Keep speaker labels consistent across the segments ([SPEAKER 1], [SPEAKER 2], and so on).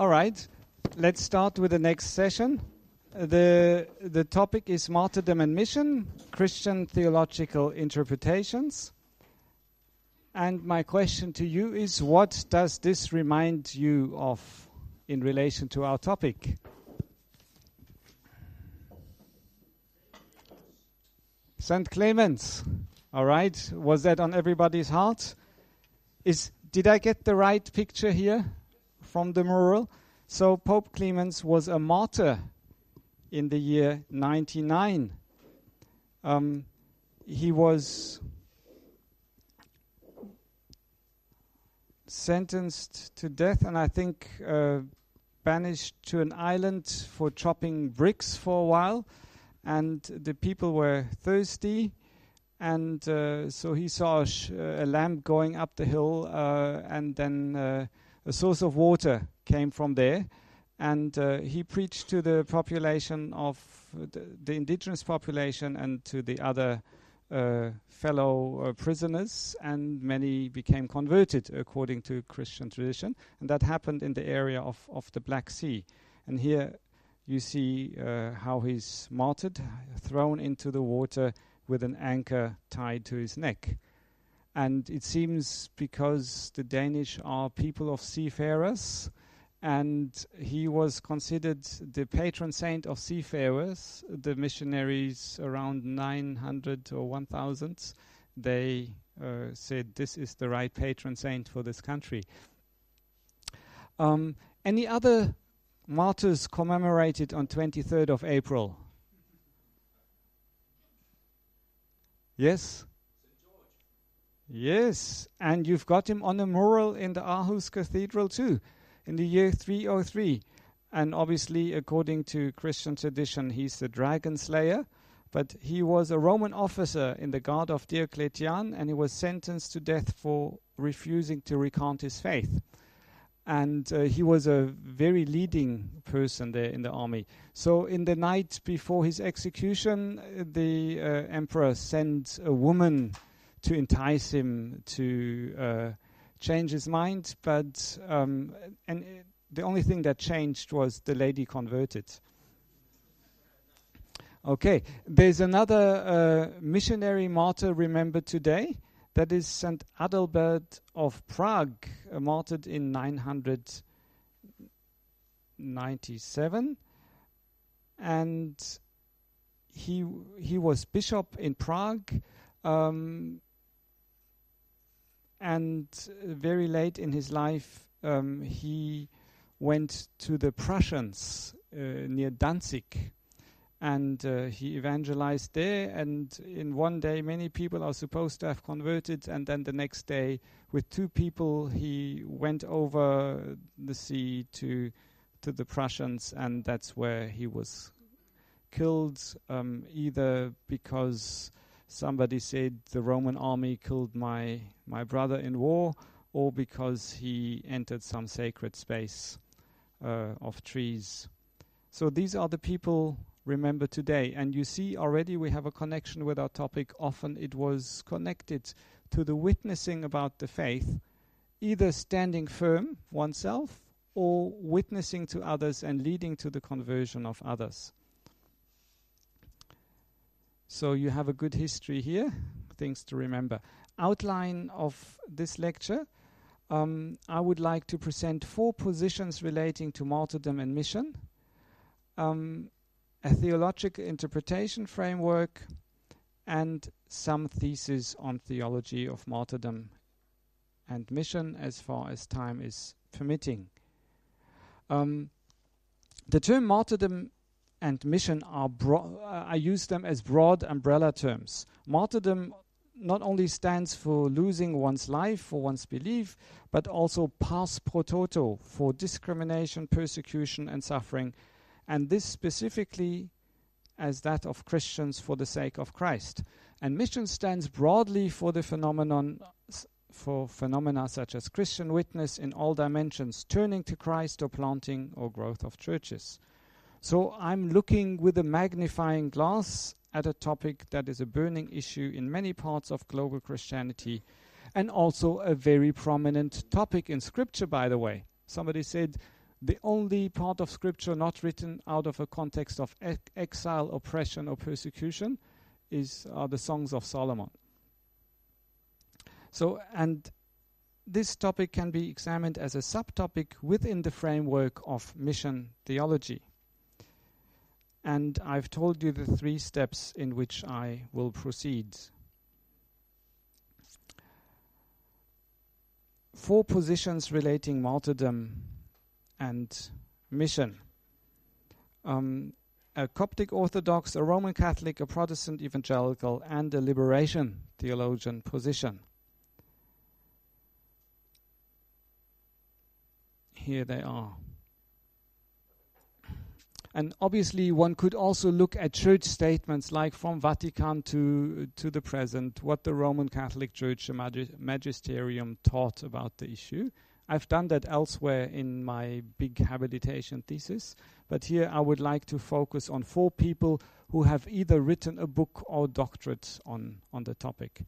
[SPEAKER 1] All right, let's start with the next session. The, the topic is Martyrdom and Mission Christian Theological Interpretations. And my question to you is what does this remind you of in relation to our topic? St. Clemens. All right, was that on everybody's heart? Is did I get the right picture here from the mural? So Pope Clemens was a martyr in the year 99. Um, he was sentenced to death and I think uh, banished to an island for chopping bricks for a while. And the people were thirsty. And uh, so he saw a, a lamp going up the hill, uh, and then uh, a source of water came from there and uh, he preached to the population of the, the, indigenous population and to the other uh, fellow uh, prisoners, and many became converted according to Christian tradition. And that happened in the area of, of the Black Sea. And here you see uh, how he's martyred, thrown into the water with an anchor tied to his neck. And it seems because the Danish are people of seafarers, and he was considered the patron saint of seafarers. The missionaries, around 900 or 1000, they uh, said this is the right patron saint for this country. Um, any other martyrs commemorated on 23rd of April? Yes? Yes, and you've got him on a mural in the Aarhus Cathedral too in the year 303. And obviously, according to Christian tradition, he's the dragon slayer. But he was a Roman officer in the guard of Diocletian, and he was sentenced to death for refusing to recant his faith. And uh, he was a very leading person there in the army. So, in the night before his execution, the uh, emperor sent a woman to entice him to uh, change his mind, but um, and the only thing that changed was the lady converted. Okay, there's another uh, missionary martyr remembered today. That is Saint Adalbert of Prague, uh, martyred in 997, and he he was bishop in Prague. Um, and very late in his life, um, he went to the Prussians uh, near Danzig, and uh, he evangelized there. And in one day, many people are supposed to have converted, and then the next day, with two people, he went over the sea to to the Prussians, and that's where he was killed, um, either because somebody said the Roman army killed my my brother in war, or because he entered some sacred space uh, of trees. So these are the people remembered today, and you see already we have a connection with our topic. Often it was connected to the witnessing about the faith, either standing firm oneself or witnessing to others and leading to the conversion of others. So you have a good history here, things to remember. Outline of this lecture. Um, I would like to present four positions relating to martyrdom and mission, um, a theological interpretation framework, and some thesis on theology of martyrdom and mission as far as time is permitting. Um, the term martyrdom and mission are bro- uh, I use them as broad umbrella terms. Martyrdom not only stands for losing one's life for one's belief, but also pars pro toto for discrimination, persecution, and suffering, and this specifically as that of Christians for the sake of Christ. And mission stands broadly for the phenomenon for phenomena such as Christian witness in all dimensions, turning to Christ or planting or growth of churches. So I'm looking with a magnifying glass at a topic that is a burning issue in many parts of global Christianity and also a very prominent topic in Scripture, by the way. Somebody said, The only part of scripture not written out of a context of e- exile, oppression, or persecution is the songs of Solomon. So, and this topic can be examined as a subtopic within the framework of mission theology. And I've told you the three steps in which I will proceed. Four positions relating martyrdom and mission. Um, a Coptic Orthodox, a Roman Catholic, a Protestant evangelical, and a liberation theologian position. Here they are. And obviously, one could also look at church statements like from Vatican to, to the present, what the Roman Catholic Church magisterium taught about the issue. I've done that elsewhere in my big habilitation thesis, but here I would like to focus on four people who have either written a book or doctorate on, on the topic.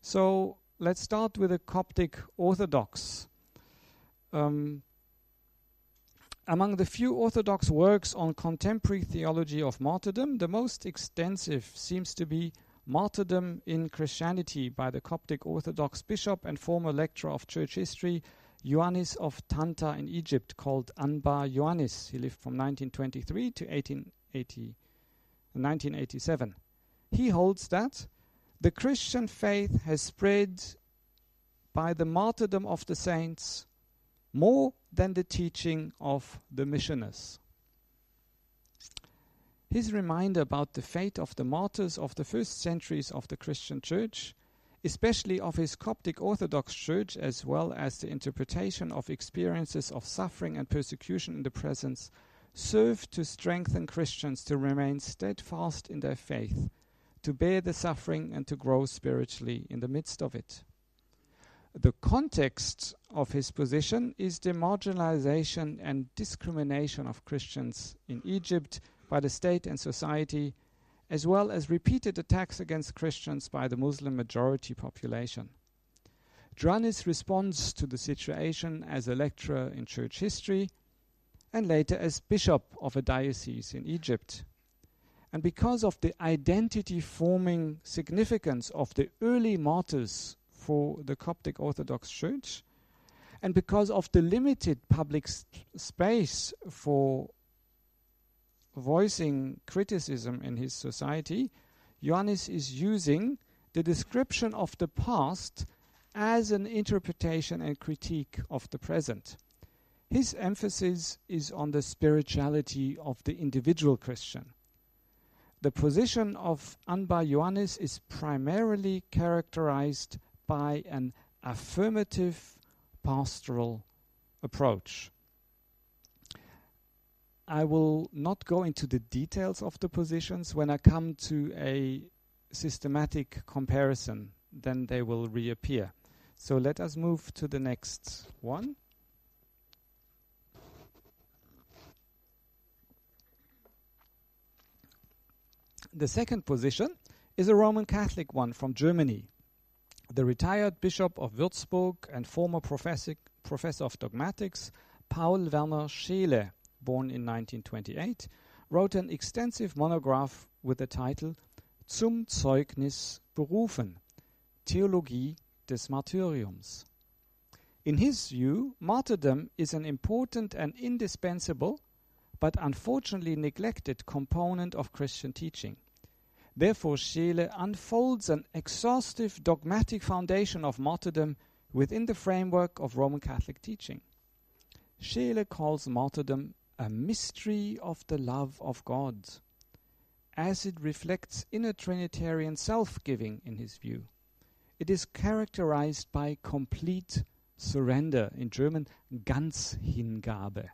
[SPEAKER 1] So let's start with a Coptic Orthodox. Um, among the few Orthodox works on contemporary theology of martyrdom, the most extensive seems to be Martyrdom in Christianity by the Coptic Orthodox bishop and former lecturer of church history Ioannis of Tanta in Egypt called Anba Ioannis. He lived from 1923 to 1880, 1987. He holds that the Christian faith has spread by the martyrdom of the saints more than the teaching of the missioners. His reminder about the fate of the martyrs of the first centuries of the Christian church especially of his Coptic Orthodox Church, as well as the interpretation of experiences of suffering and persecution in the presence, served to strengthen Christians to remain steadfast in their faith, to bear the suffering, and to grow spiritually in the midst of it. The context of his position is the marginalization and discrimination of Christians in Egypt by the state and society as well as repeated attacks against Christians by the Muslim majority population. Ioannis responds to the situation as a lecturer in church history and later as bishop of a diocese in Egypt. And because of the identity forming significance of the early martyrs for the Coptic Orthodox Church, and because of the limited public space for voicing criticism in his society, Ioannis is using the description of the past as an interpretation and critique of the present. His emphasis is on the spirituality of the individual Christian. The position of Anba Ioannis is primarily characterized by an affirmative pastoral approach. I will not go into the details of the positions. When I come to a systematic comparison, then they will reappear. So let us move to the next one. The second position is a Roman Catholic one from Germany. The retired Bishop of Würzburg and former professor, of dogmatics, Paul Werner Scheele, born in 1928, wrote an extensive monograph with the title Zum Zeugnis berufen, Theologie des Martyriums. In his view, martyrdom is an important and indispensable, but unfortunately neglected component of Christian teaching. Therefore, Scheele unfolds an exhaustive dogmatic foundation of martyrdom within the framework of Roman Catholic teaching. Scheele calls martyrdom a mystery of the love of God, as it reflects inner Trinitarian self giving in his view. It is characterized by complete surrender, in German Ganzhingabe.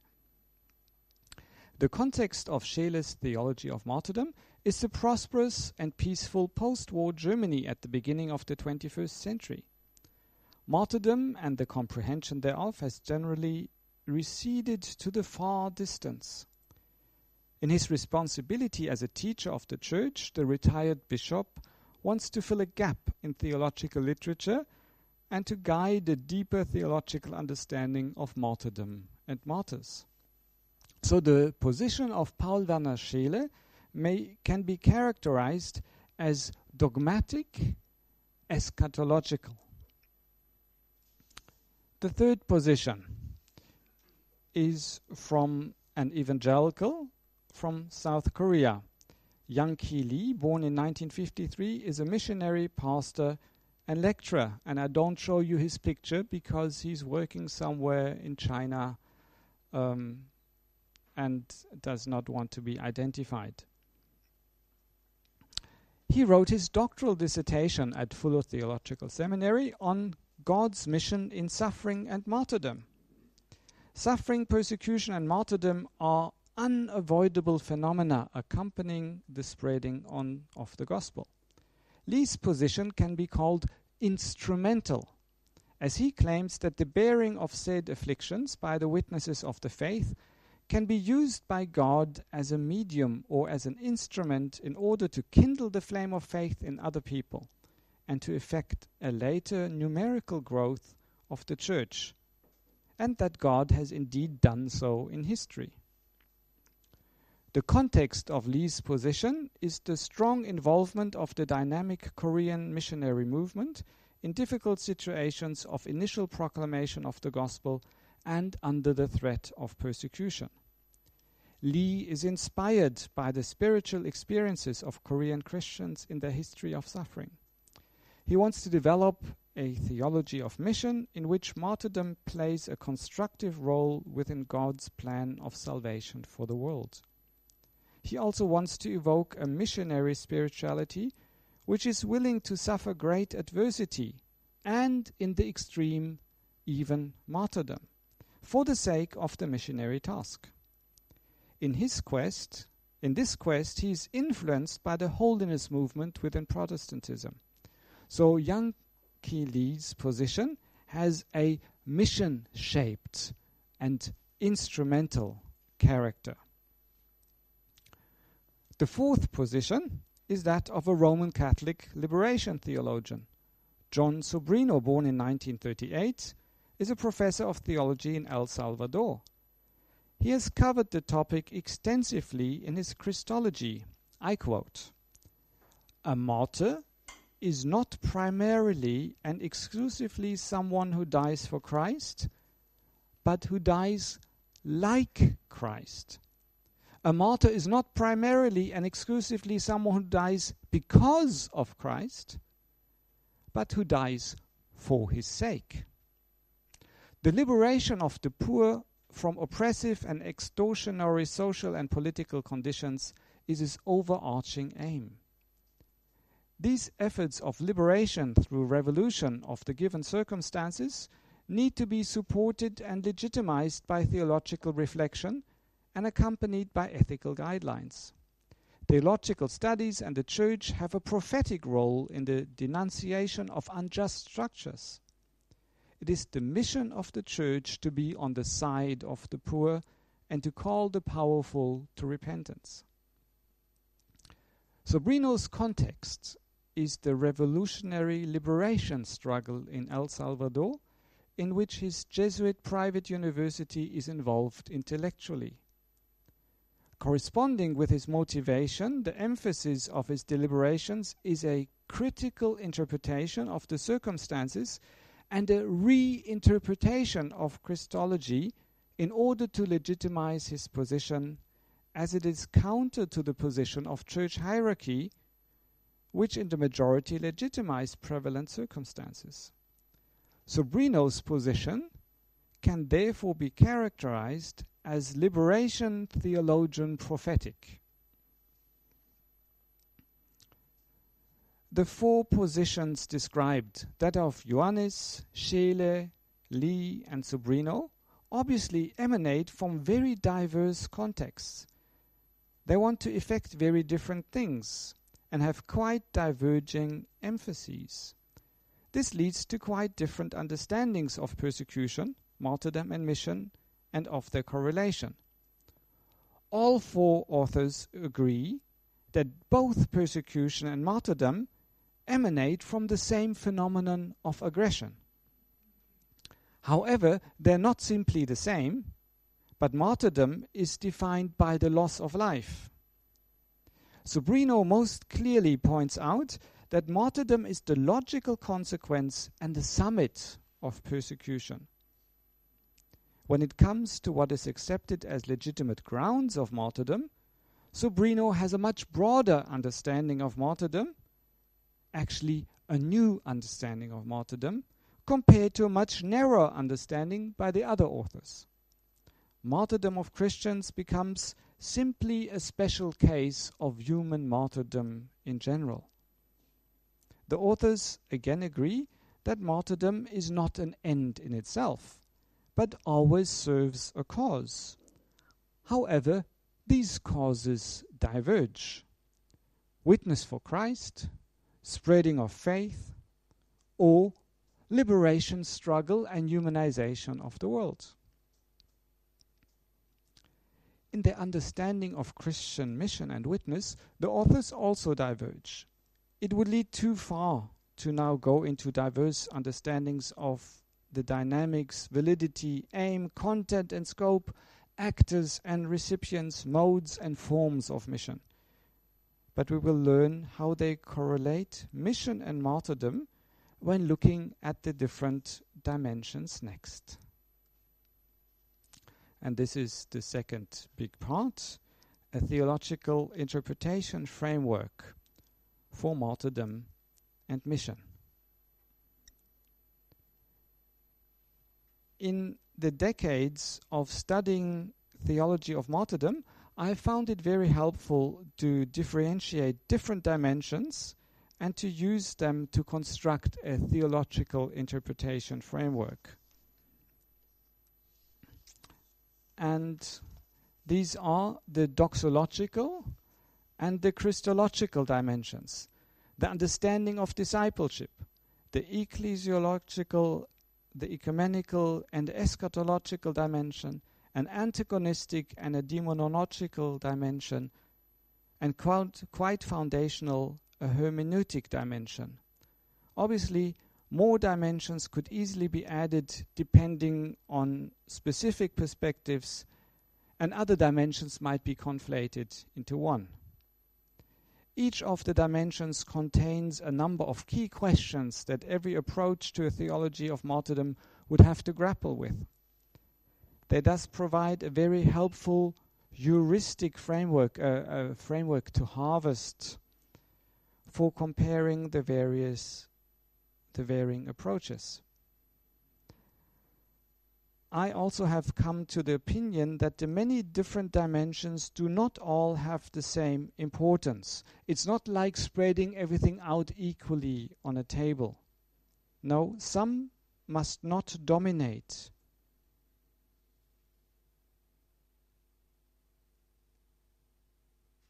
[SPEAKER 1] The context of Scheele's theology of martyrdom is the prosperous and peaceful post war Germany at the beginning of the 21st century. Martyrdom and the comprehension thereof has generally receded to the far distance. In his responsibility as a teacher of the church, the retired bishop wants to fill a gap in theological literature and to guide a deeper theological understanding of martyrdom and martyrs. So the position of Paul Werner Scheele may, can be characterized as dogmatic, eschatological. The third position is from an evangelical from South Korea. Yang Ki Lee, born in 1953, is a missionary, pastor, and lecturer. And I don't show you his picture because he's working somewhere in China um, and does not want to be identified. He wrote his doctoral dissertation at Fuller Theological Seminary on God's mission in suffering and martyrdom. Suffering, persecution, and martyrdom are unavoidable phenomena accompanying the spreading on of the gospel. Lee's position can be called instrumental, as he claims that the bearing of said afflictions by the witnesses of the faith can be used by God as a medium or as an instrument in order to kindle the flame of faith in other people and to effect a later numerical growth of the church, and that God has indeed done so in history. The context of Lee's position is the strong involvement of the dynamic Korean missionary movement in difficult situations of initial proclamation of the gospel and under the threat of persecution. Lee is inspired by the spiritual experiences of Korean Christians in their history of suffering. He wants to develop a theology of mission in which martyrdom plays a constructive role within God's plan of salvation for the world. He also wants to evoke a missionary spirituality which is willing to suffer great adversity and, in the extreme, even martyrdom for the sake of the missionary task. In his quest, in this quest, he is influenced by the holiness movement within Protestantism. So Yang Ki Lee's position has a mission shaped and instrumental character. The fourth position is that of a Roman Catholic liberation theologian. Jon Sobrino, born in 1938, is a professor of theology in El Salvador. He has covered the topic extensively in his Christology. I quote A martyr is not primarily and exclusively someone who dies for Christ, but who dies like Christ. A martyr is not primarily and exclusively someone who dies because of Christ, but who dies for his sake. The liberation of the poor from oppressive and extortionary social and political conditions is his overarching aim. These efforts of liberation through revolution of the given circumstances need to be supported and legitimized by theological reflection and accompanied by ethical guidelines. Theological studies and the Church have a prophetic role in the denunciation of unjust structures. It is the mission of the Church to be on the side of the poor and to call the powerful to repentance. Sobrino's context is the revolutionary liberation struggle in El Salvador, in which his Jesuit private university is involved intellectually. Corresponding with his motivation, the emphasis of his deliberations is a critical interpretation of the circumstances and a reinterpretation of Christology in order to legitimize his position, as it is counter to the position of church hierarchy, which in the majority legitimize prevalent circumstances. Sobrino's position can therefore be characterized as liberation theologian prophetic. The four positions described, that of Ioannis, Scheele, Lee, and Sobrino, obviously emanate from very diverse contexts. They want to effect very different things and have quite diverging emphases. This leads to quite different understandings of persecution, martyrdom, and mission, and of their correlation. All four authors agree that both persecution and martyrdom emanate from the same phenomenon of aggression. However, they're not simply the same, but martyrdom is defined by the loss of life. Sobrino most clearly points out that martyrdom is the logical consequence and the summit of persecution. When it comes to what is accepted as legitimate grounds of martyrdom, Sobrino has a much broader understanding of martyrdom, actually, a new understanding of martyrdom, compared to a much narrower understanding by the other authors. Martyrdom of Christians becomes simply a special case of human martyrdom in general. The authors again agree that martyrdom is not an end in itself, but always serves a cause. However, these causes diverge. Witness for Christ, spreading of faith, or liberation struggle and humanization of the world. In their understanding of Christian mission and witness, the authors also diverge. It would lead too far to now go into diverse understandings of the dynamics, validity, aim, content, and scope, actors and recipients, modes and forms of mission. But we will learn how they correlate mission and martyrdom when looking at the different dimensions next. And this is the second big part a theological interpretation framework for martyrdom and mission. In the decades of studying theology of martyrdom, I found it very helpful to differentiate different dimensions and to use them to construct a theological interpretation framework. And these are the doxological and the Christological dimensions, the understanding of discipleship, the ecclesiological, the ecumenical, and eschatological dimension, an antagonistic and a demonological dimension, and quite, quite foundational, a hermeneutic dimension. Obviously, more dimensions could easily be added depending on specific perspectives, and other dimensions might be conflated into one. Each of the dimensions contains a number of key questions that every approach to a theology of martyrdom would have to grapple with. They thus provide a very helpful heuristic framework, uh, a framework to harvest for comparing the various, the varying approaches. I also have come to the opinion that the many different dimensions do not all have the same importance. It's not like spreading everything out equally on a table. No, some must not dominate.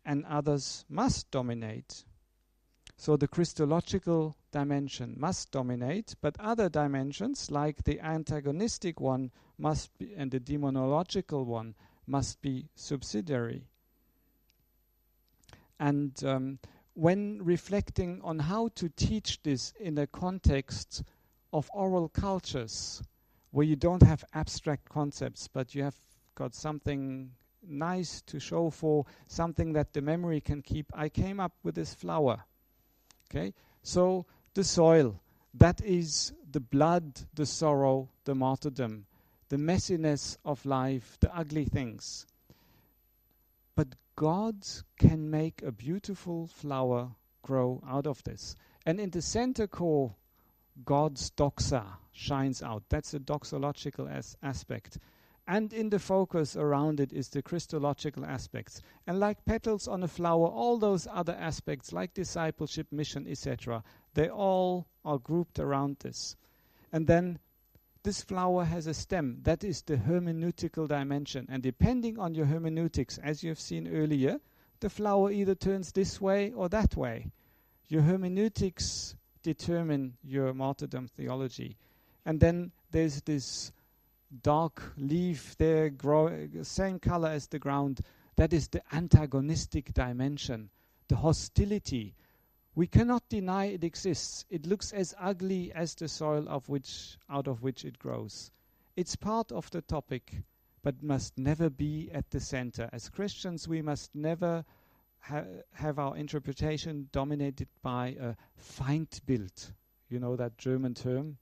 [SPEAKER 1] And others must dominate. So the Christological dimension must dominate, but other dimensions, like the antagonistic one, must be, and the demonological one, must be subsidiary. And um, when reflecting on how to teach this in a context of oral cultures, where you don't have abstract concepts, but you have got something nice to show for, something that the memory can keep, I came up with this flower Okay, so the soil, that is the blood, the sorrow, the martyrdom, the messiness of life, the ugly things. But God can make a beautiful flower grow out of this. And in the center core, God's doxa shines out. That's a doxological as aspect and in the focus around it is the Christological aspects. And like petals on a flower, all those other aspects, like discipleship, mission, etc., they all are grouped around this. And then this flower has a stem. That is the hermeneutical dimension. And depending on your hermeneutics, as you have seen earlier, the flower either turns this way or that way. Your hermeneutics determine your martyrdom theology. And then there's this dark leaf there, grow, same color as the ground. That is the antagonistic dimension, the hostility. We cannot deny it exists. It looks as ugly as the soil of which, out of which it grows. It's part of the topic, but must never be at the center. As Christians, we must never ha- have our interpretation dominated by a Feindbild. You know that German term?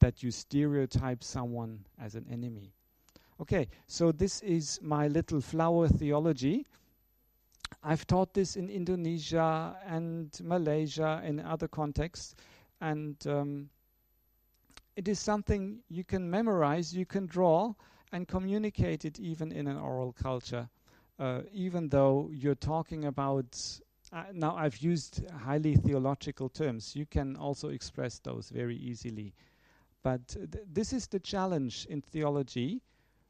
[SPEAKER 1] That you stereotype someone as an enemy. Okay, so this is my little flower theology. I've taught this in Indonesia and Malaysia and other contexts, and um, it is something you can memorize, you can draw, and communicate it even in an oral culture. Uh, even though you're talking about uh, now, I've used highly theological terms. You can also express those very easily. But th- this is the challenge in theology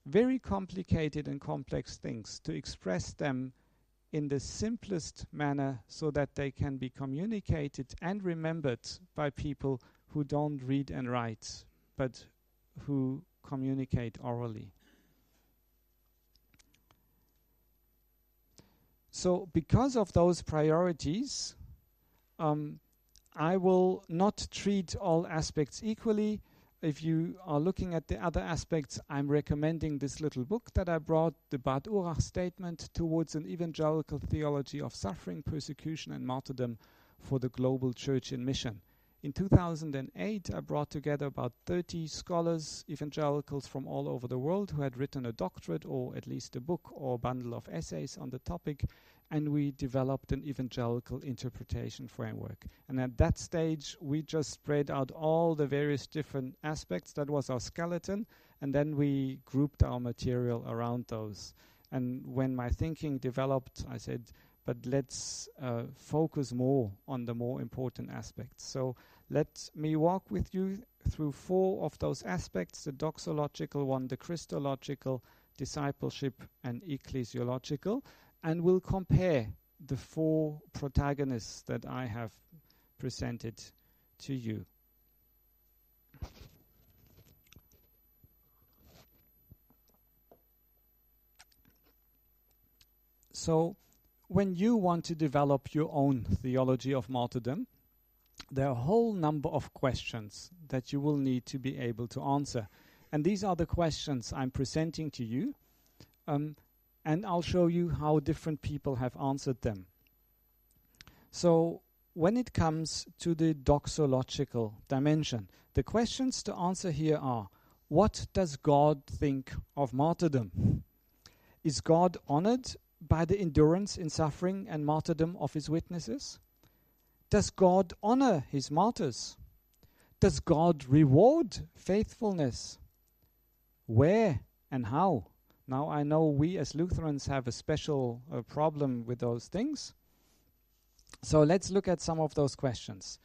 [SPEAKER 1] very complicated and complex things, to express them in the simplest manner so that they can be communicated and remembered by people who don't read and write, but who communicate orally. So, because of those priorities, um, I will not treat all aspects equally if you are looking at the other aspects, I'm recommending this little book that I brought, the Bad Urach Statement Towards an Evangelical Theology of Suffering, Persecution, and Martyrdom for the Global Church in Mission. In 2008, I brought together about 30 scholars, evangelicals from all over the world, who had written a doctorate or at least a book or a bundle of essays on the topic, and we developed an evangelical interpretation framework. And at that stage, we just spread out all the various different aspects. That was our skeleton, and then we grouped our material around those. And when my thinking developed, I said, but let's uh, focus more on the more important aspects. So let me walk with you through four of those aspects the doxological one, the Christological, discipleship, and ecclesiological and we'll compare the four protagonists that I have presented to you. So, when you want to develop your own theology of martyrdom, there are a whole number of questions that you will need to be able to answer. And these are the questions I'm presenting to you. Um, and I'll show you how different people have answered them. So, when it comes to the doxological dimension, the questions to answer here are What does God think of martyrdom? Is God honored by the endurance in suffering and martyrdom of his witnesses? Does God honor his martyrs? Does God reward faithfulness? Where and how? Now, I know we as Lutherans have a special uh, problem with those things. So let's look at some of those questions.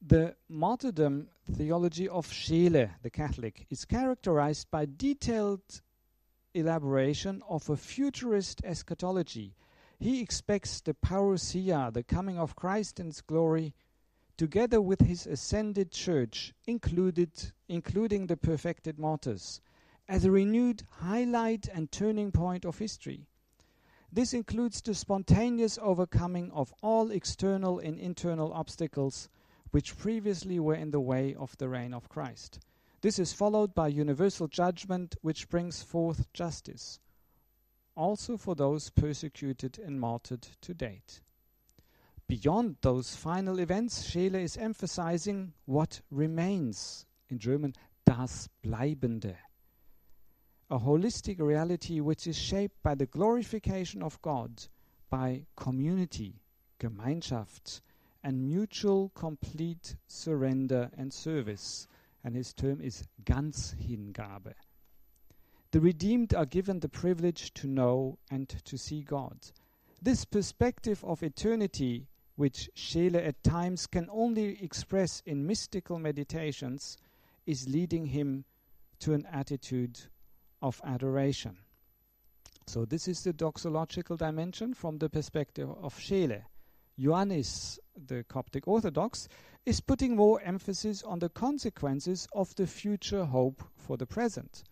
[SPEAKER 1] The martyrdom theology of Scheele, the Catholic, is characterized by detailed elaboration of a futurist eschatology. He expects the parousia, the coming of Christ in his glory, together with his ascended church, included, including the perfected martyrs as a renewed highlight and turning point of history. This includes the spontaneous overcoming of all external and internal obstacles which previously were in the way of the reign of Christ. This is followed by universal judgment which brings forth justice, also for those persecuted and martyred to date. Beyond those final events, Scheele is emphasizing what remains, in German, das Bleibende a holistic reality which is shaped by the glorification of God, by community, Gemeinschaft, and mutual complete surrender and service. And his term is Ganzhingabe. The redeemed are given the privilege to know and to see God. This perspective of eternity, which Scheele at times can only express in mystical meditations, is leading him to an attitude of adoration. So this is the doxological dimension from the perspective of Scheele. Ioannis, the Coptic Orthodox, is putting more emphasis on the consequences of the future hope for the present.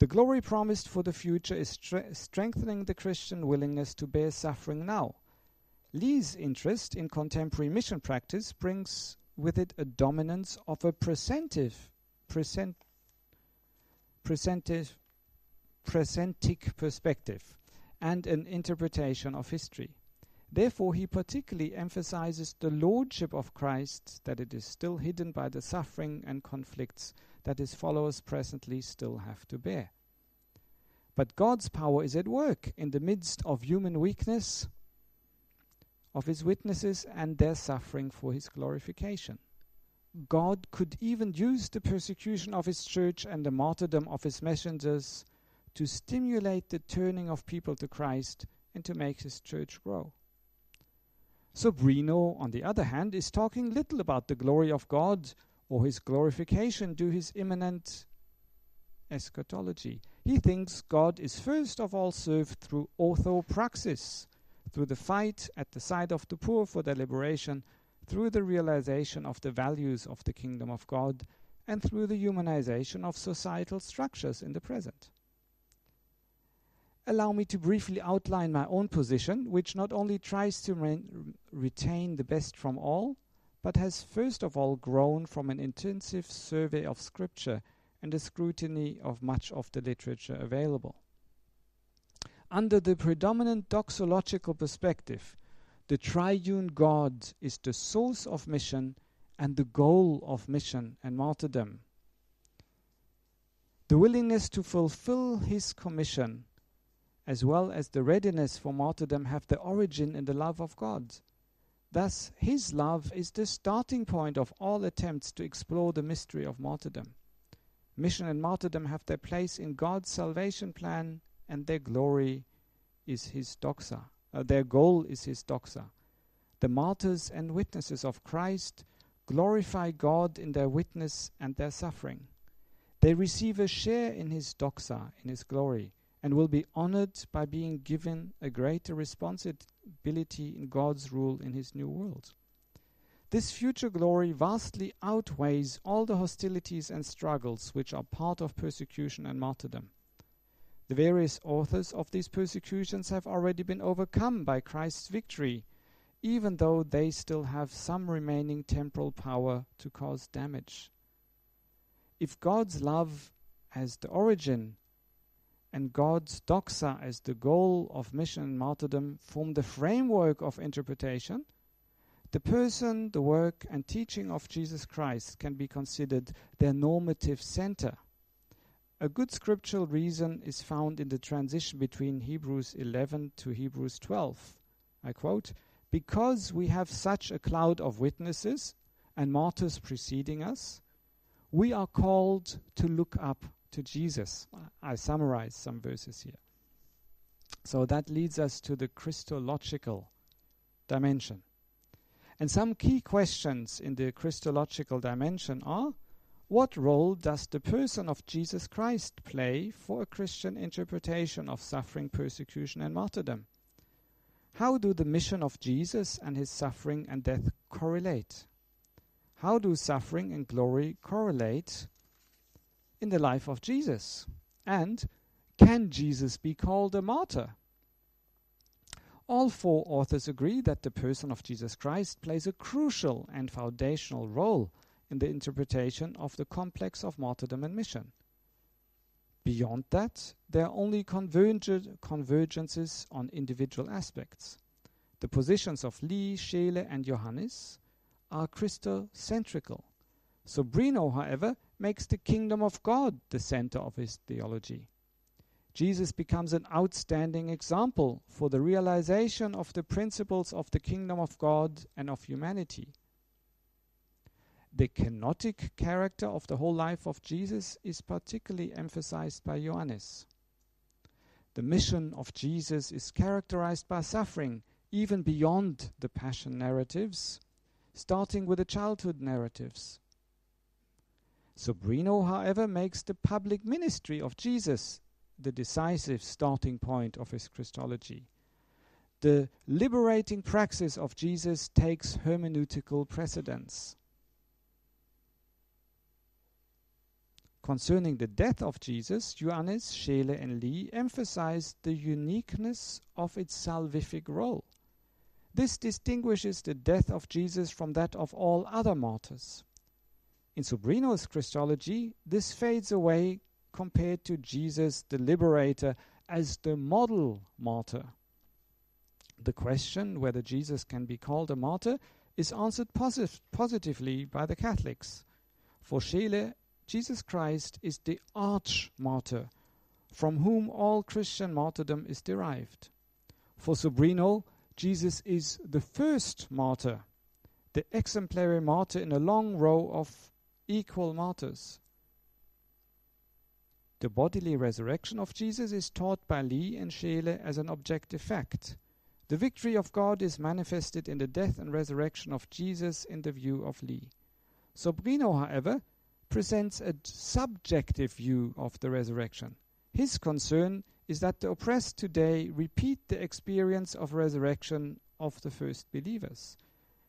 [SPEAKER 1] The glory promised for the future is stre- strengthening the Christian willingness to bear suffering now. Lee's interest in contemporary mission practice brings with it a dominance of a presentive, present, presentive presentic perspective and an interpretation of history. Therefore, he particularly emphasizes the lordship of Christ, that it is still hidden by the suffering and conflicts that his followers presently still have to bear. But God's power is at work in the midst of human weakness, of his witnesses, and their suffering for his glorification. God could even use the persecution of his church and the martyrdom of his messengers to stimulate the turning of people to Christ and to make his church grow. Sobrino, on the other hand, is talking little about the glory of God or his glorification due his imminent eschatology. He thinks God is first of all served through orthopraxis, through the fight at the side of the poor for their liberation, through the realization of the values of the kingdom of God, and through the humanization of societal structures in the present. Allow me to briefly outline my own position, which not only tries to re retain the best from all, but has first of all grown from an intensive survey of Scripture and a scrutiny of much of the literature available. Under the predominant doxological perspective, the triune God is the source of mission and the goal of mission and martyrdom. The willingness to fulfill his commission, as well as the readiness for martyrdom, have their origin in the love of God. Thus, his love is the starting point of all attempts to explore the mystery of martyrdom. Mission and martyrdom have their place in God's salvation plan, and their glory is his doxa. Uh, their goal is his doxa. The martyrs and witnesses of Christ glorify God in their witness and their suffering. They receive a share in his doxa, in his glory, and will be honored by being given a greater responsibility in God's rule in his new world. This future glory vastly outweighs all the hostilities and struggles which are part of persecution and martyrdom. The various authors of these persecutions have already been overcome by Christ's victory, even though they still have some remaining temporal power to cause damage. If God's love as the origin and God's doxa as the goal of mission and martyrdom form the framework of interpretation, the person, the work, and teaching of Jesus Christ can be considered their normative center. A good scriptural reason is found in the transition between Hebrews 11 to Hebrews 12. I quote, Because we have such a cloud of witnesses and martyrs preceding us, we are called to look up to Jesus. I summarize some verses here. So that leads us to the Christological dimension. And some key questions in the Christological dimension are what role does the person of Jesus Christ play for a Christian interpretation of suffering, persecution, and martyrdom? How do the mission of Jesus and his suffering and death correlate? How do suffering and glory correlate in the life of Jesus? And can Jesus be called a martyr? All four authors agree that the person of Jesus Christ plays a crucial and foundational role in the interpretation of the complex of martyrdom and mission. Beyond that, there are only convergences on individual aspects. The positions of Lee, Scheele, and Johannes are Christocentrical. Sobrino, however, makes the kingdom of God the center of his theology. Jesus becomes an outstanding example for the realization of the principles of the kingdom of God and of humanity. The kenotic character of the whole life of Jesus is particularly emphasized by Johannes. The mission of Jesus is characterized by suffering, even beyond the passion narratives, starting with the childhood narratives. Sobrino, however, makes the public ministry of Jesus the decisive starting point of his Christology. The liberating praxis of Jesus takes hermeneutical precedence. Concerning the death of Jesus, Johannes, Scheele, and Lee emphasized the uniqueness of its salvific role. This distinguishes the death of Jesus from that of all other martyrs. In Sobrino's Christology, this fades away compared to Jesus the Liberator as the model martyr. The question whether Jesus can be called a martyr is answered posit positively by the Catholics. For Scheele, Jesus Christ is the arch martyr, from whom all Christian martyrdom is derived. For Sobrino, Jesus is the first martyr, the exemplary martyr in a long row of equal martyrs. The bodily resurrection of Jesus is taught by Lee and Scheele as an objective fact. The victory of God is manifested in the death and resurrection of Jesus in the view of Lee. Sobrino, however, presents a subjective view of the resurrection. His concern is that the oppressed today repeat the experience of resurrection of the first believers.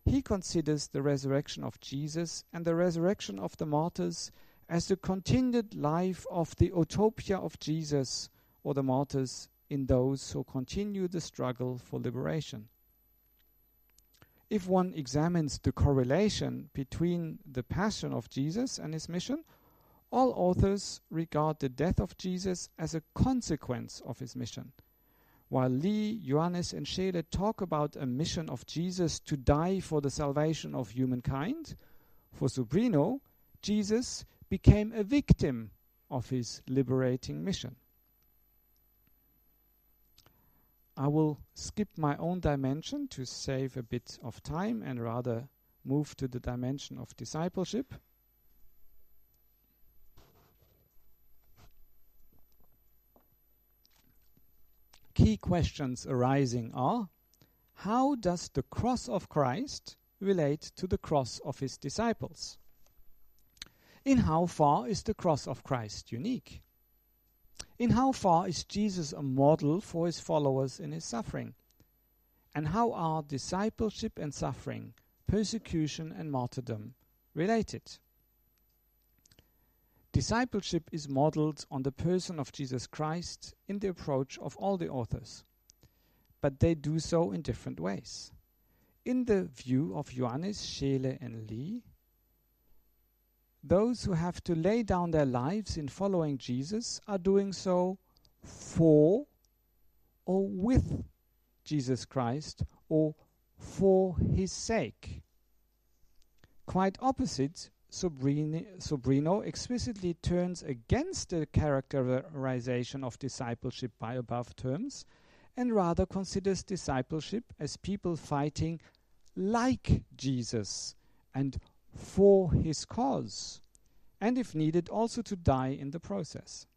[SPEAKER 1] He considers the resurrection of Jesus and the resurrection of the martyrs as the continued life of the utopia of Jesus or the martyrs in those who continue the struggle for liberation. If one examines the correlation between the passion of Jesus and his mission, all authors regard the death of Jesus as a consequence of his mission. While Lee, Ioannis, and Scheele talk about a mission of Jesus to die for the salvation of humankind, for Sobrino, Jesus became a victim of his liberating mission. I will skip my own dimension to save a bit of time and rather move to the dimension of discipleship. Key questions arising are How does the cross of Christ relate to the cross of his disciples? In how far is the cross of Christ unique? In how far is Jesus a model for his followers in his suffering? And how are discipleship and suffering, persecution and martyrdom related? Discipleship is modeled on the person of Jesus Christ in the approach of all the authors, but they do so in different ways. In the view of Ioannis, Scheele, and Lee, those who have to lay down their lives in following Jesus are doing so for or with Jesus Christ or for his sake. Quite opposite, Sobrino, Sobrino explicitly turns against the characterization of discipleship by above terms and rather considers discipleship as people fighting like Jesus and for his cause, and if needed, also to die in the process.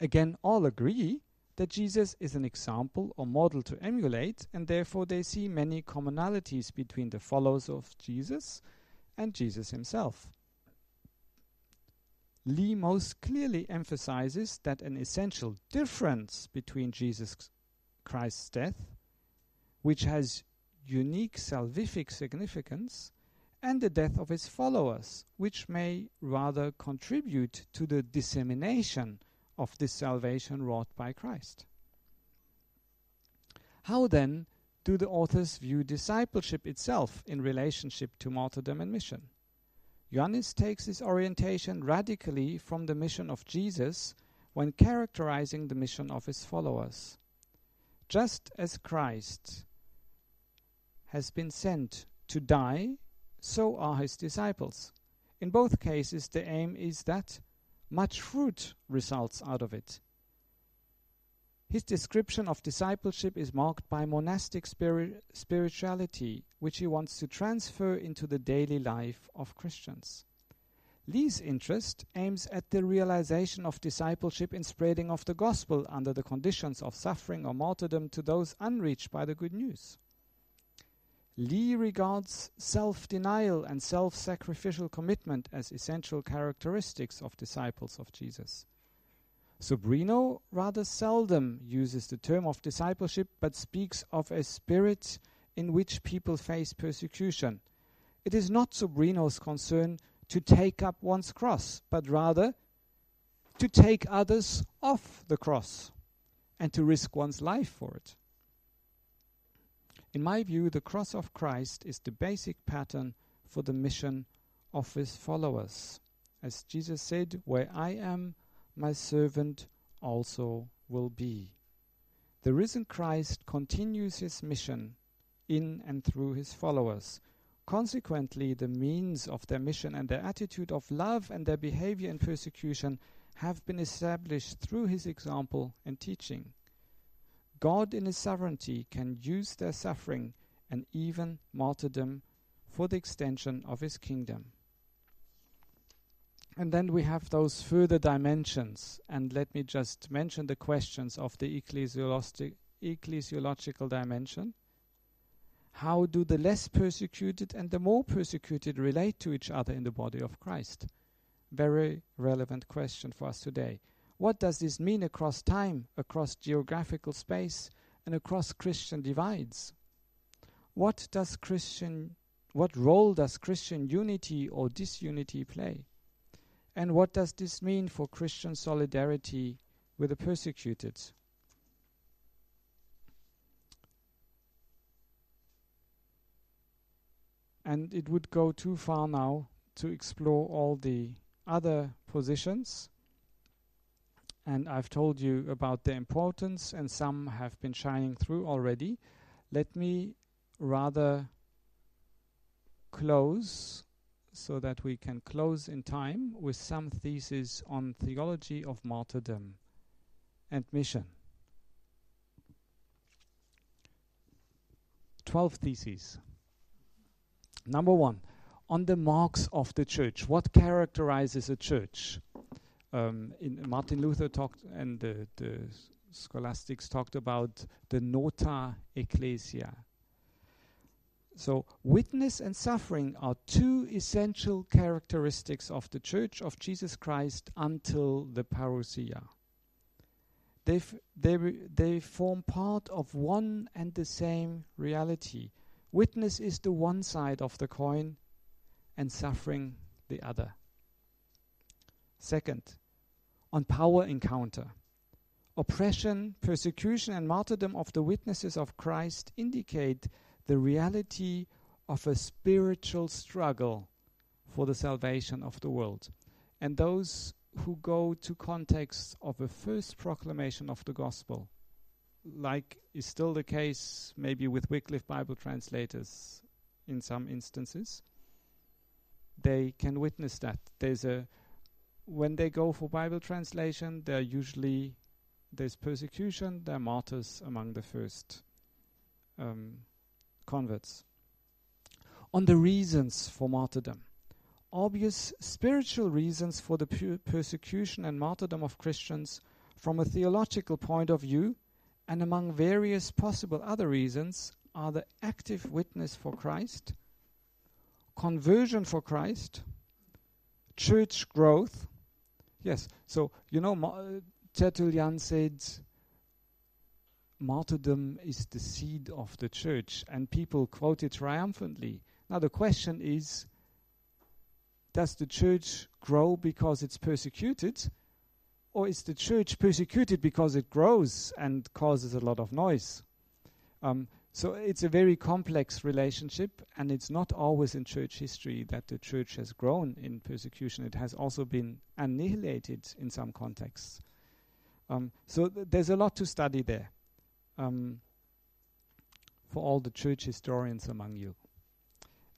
[SPEAKER 1] Again, all agree that Jesus is an example or model to emulate, and therefore they see many commonalities between the followers of Jesus and Jesus himself. Lee most clearly emphasizes that an essential difference between Jesus Christ's death, which has unique salvific significance, and the death of his followers, which may rather contribute to the dissemination of this salvation wrought by Christ. How then do the authors view discipleship itself in relationship to martyrdom and mission? Ioannis takes this orientation radically from the mission of Jesus when characterizing the mission of his followers. Just as Christ has been sent to die so are his disciples. In both cases, the aim is that much fruit results out of it. His description of discipleship is marked by monastic spiri spirituality, which he wants to transfer into the daily life of Christians. Lee's interest aims at the realization of discipleship in spreading of the gospel under the conditions of suffering or martyrdom to those unreached by the good news. Lee regards self denial and self sacrificial commitment as essential characteristics of disciples of Jesus. Sobrino rather seldom uses the term of discipleship but speaks of a spirit in which people face persecution. It is not Sobrino's concern to take up one's cross, but rather to take others off the cross and to risk one's life for it. In my view, the cross of Christ is the basic pattern for the mission of his followers. As Jesus said, Where I am, my servant also will be. The risen Christ continues his mission in and through his followers. Consequently, the means of their mission and their attitude of love and their behavior in persecution have been established through his example and teaching. God, in his sovereignty, can use their suffering and even martyrdom for the extension of his kingdom. And then we have those further dimensions. And let me just mention the questions of the ecclesiological dimension. How do the less persecuted and the more persecuted relate to each other in the body of Christ? Very relevant question for us today. What does this mean across time, across geographical space, and across Christian divides? What does Christian what role does Christian unity or disunity play? And what does this mean for Christian solidarity with the persecuted? And it would go too far now to explore all the other positions. And I've told you about their importance, and some have been shining through already. Let me rather close so that we can close in time with some theses on theology of martyrdom and mission. 12 theses. Number one, on the marks of the church. What characterizes a church? Um, Martin Luther talked, and the, the scholastics talked about the nota ecclesia, so, witness and suffering are two essential characteristics of the Church of Jesus Christ until the parousia. They, they, they form part of one and the same reality. Witness is the one side of the coin, and suffering the other. Second, on power encounter. Oppression, persecution, and martyrdom of the witnesses of Christ indicate the reality of a spiritual struggle for the salvation of the world. And those who go to context of a first proclamation of the gospel, like is still the case maybe with Wycliffe Bible translators in some instances, they can witness that. There's a when they go for Bible translation, they're usually there's persecution, there are martyrs among the first um, converts. On the reasons for martyrdom. Obvious spiritual reasons for the persecution and martyrdom of Christians from a theological point of view, and among various possible other reasons, are the active witness for Christ, conversion for Christ, church growth. Yes, so you know, Tertullian said martyrdom is the seed of the church, and people quote it triumphantly. Now, the question is does the church grow because it's persecuted? Or is the church persecuted because it grows and causes a lot of noise? Um, so it's a very complex relationship, and it's not always in church history that the church has grown in persecution. It has also been annihilated in some contexts. Um, so th- there's a lot to study there um, for all the church historians among you.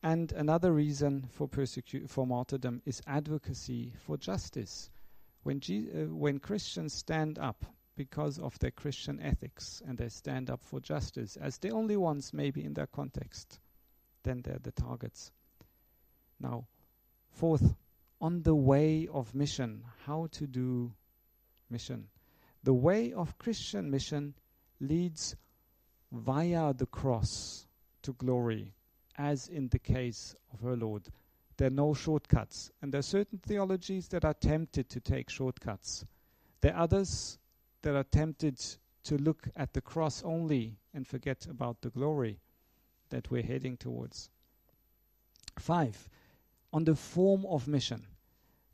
[SPEAKER 1] And another reason for persecu- for martyrdom is advocacy for justice. When, Je- uh, when Christians stand up because of their Christian ethics and they stand up for justice, as the only ones maybe in their context, then they're the targets. Now, fourth, on the way of mission, how to do mission. The way of Christian mission leads via the cross to glory, as in the case of our Lord. There are no shortcuts. And there are certain theologies that are tempted to take shortcuts. There are others that are tempted to look at the cross only and forget about the glory that we're heading towards. Five, on the form of mission.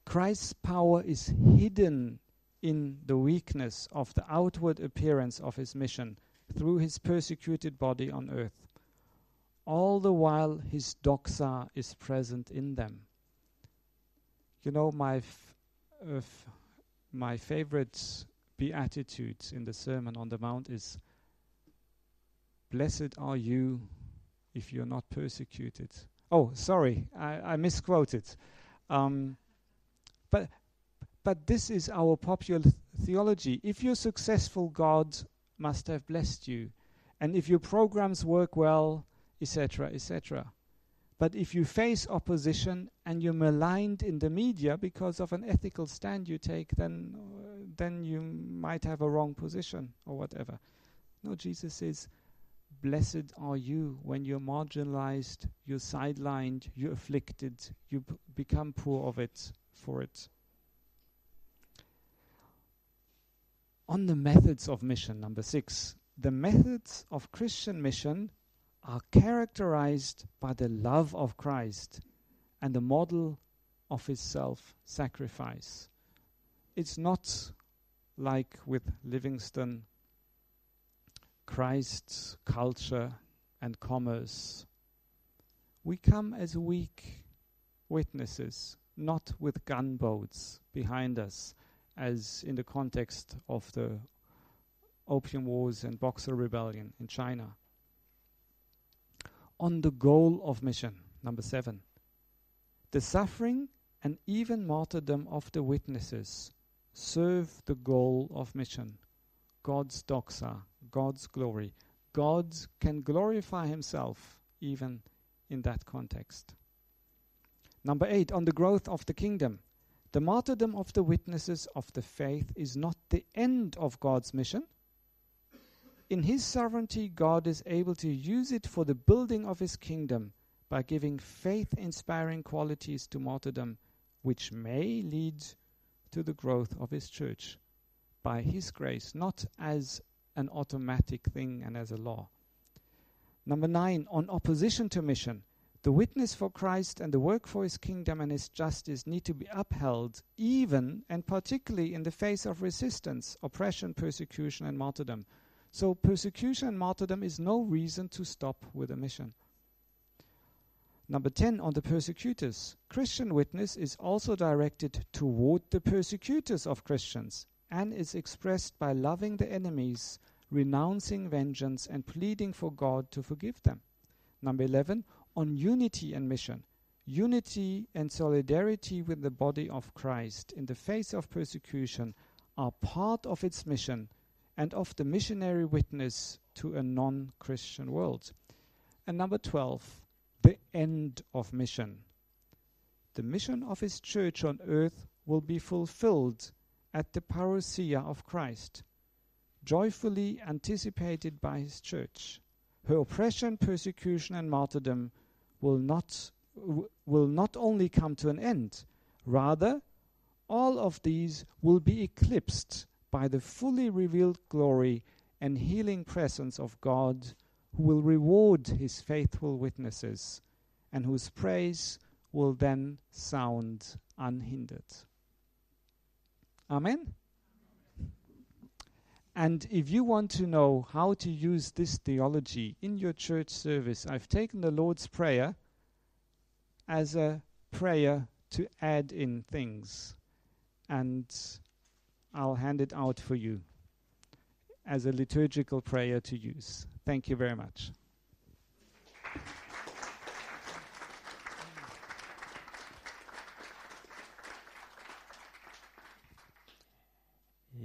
[SPEAKER 1] Christ's power is hidden in the weakness of the outward appearance of his mission through his persecuted body on earth, all the while his doxa is present in them. You know, my f- uh, f- my favorite beatitudes in the Sermon on the Mount is Blessed are you if you're not persecuted. Oh, sorry, I, I misquoted. Um, but but this is our popular theology. If you're successful, God must have blessed you, and if your programs work well, etc., etc. But if you face opposition and you're maligned in the media because of an ethical stand you take, then uh, then you might have a wrong position or whatever. No, Jesus says, "Blessed are you when you're marginalized, you're sidelined, you're afflicted, you become poor of it for it." On the methods of mission, number six, the methods of Christian mission are characterized by the love of Christ and the model of his self sacrifice. It's not like with Livingstone, Christ's culture and commerce. We come as weak witnesses, not with gunboats behind us, as in the context of the Opium Wars and Boxer Rebellion in China on the goal of mission. Number seven. The suffering and even martyrdom of the witnesses serve the goal of mission. God's doxa, God's glory. God can glorify himself even in that context. Number eight, on the growth of the kingdom. The martyrdom of the witnesses of the faith is not the end of God's mission in His sovereignty, God is able to use it for the building of His kingdom by giving faith inspiring qualities to martyrdom, which may lead to the growth of His church by His grace, not as an automatic thing and as a law. Number nine, on opposition to mission. The witness for Christ and the work for his kingdom and his justice need to be upheld, even and particularly in the face of resistance, oppression, persecution, and martyrdom. So persecution and martyrdom is no reason to stop with a mission. Number 10 on the persecutors. Christian witness is also directed toward the persecutors of Christians and is expressed by loving the enemies, renouncing vengeance, and pleading for God to forgive them. Number 11 on unity and mission. Unity and solidarity with the body of Christ in the face of persecution are part of its mission and of the missionary witness to a non Christian world. And number 12, the end of mission. The mission of his church on earth will be fulfilled at the parousia of Christ, joyfully anticipated by his church. Her oppression, persecution, and martyrdom will not, w- will not only come to an end, rather, all of these will be eclipsed by the fully revealed glory and healing presence of God, who will reward his faithful witnesses and whose praise will then sound unhindered. Amen. And if you want to know how to use this theology in your church service, I've taken the Lord's Prayer as a prayer to add in things. And I'll hand it out for you as a liturgical prayer to use. Thank you very much.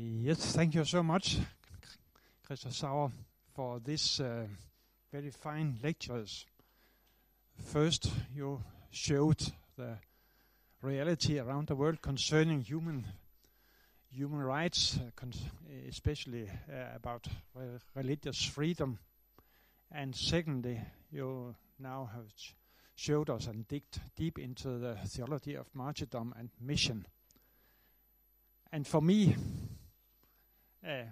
[SPEAKER 2] Yes, thank you so much, Christof Sauer, for this uh, very fine lectures. First, you showed the reality around the world concerning human human rights, uh, especially uh, about re religious freedom. And secondly, you now have showed us and digged deep into the theology of martyrdom and mission. And for me, uh,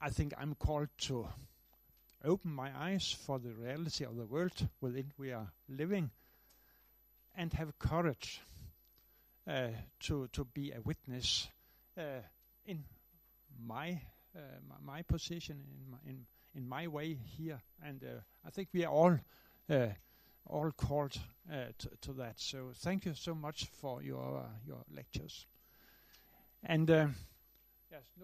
[SPEAKER 2] I think I'm called to open my eyes for the reality of the world within we are living and have courage uh, to to be a witness uh, in my, uh, my, position in my in in my way here, and I think we are all all called to, to that. So thank you so much for your your lectures. And yes, look.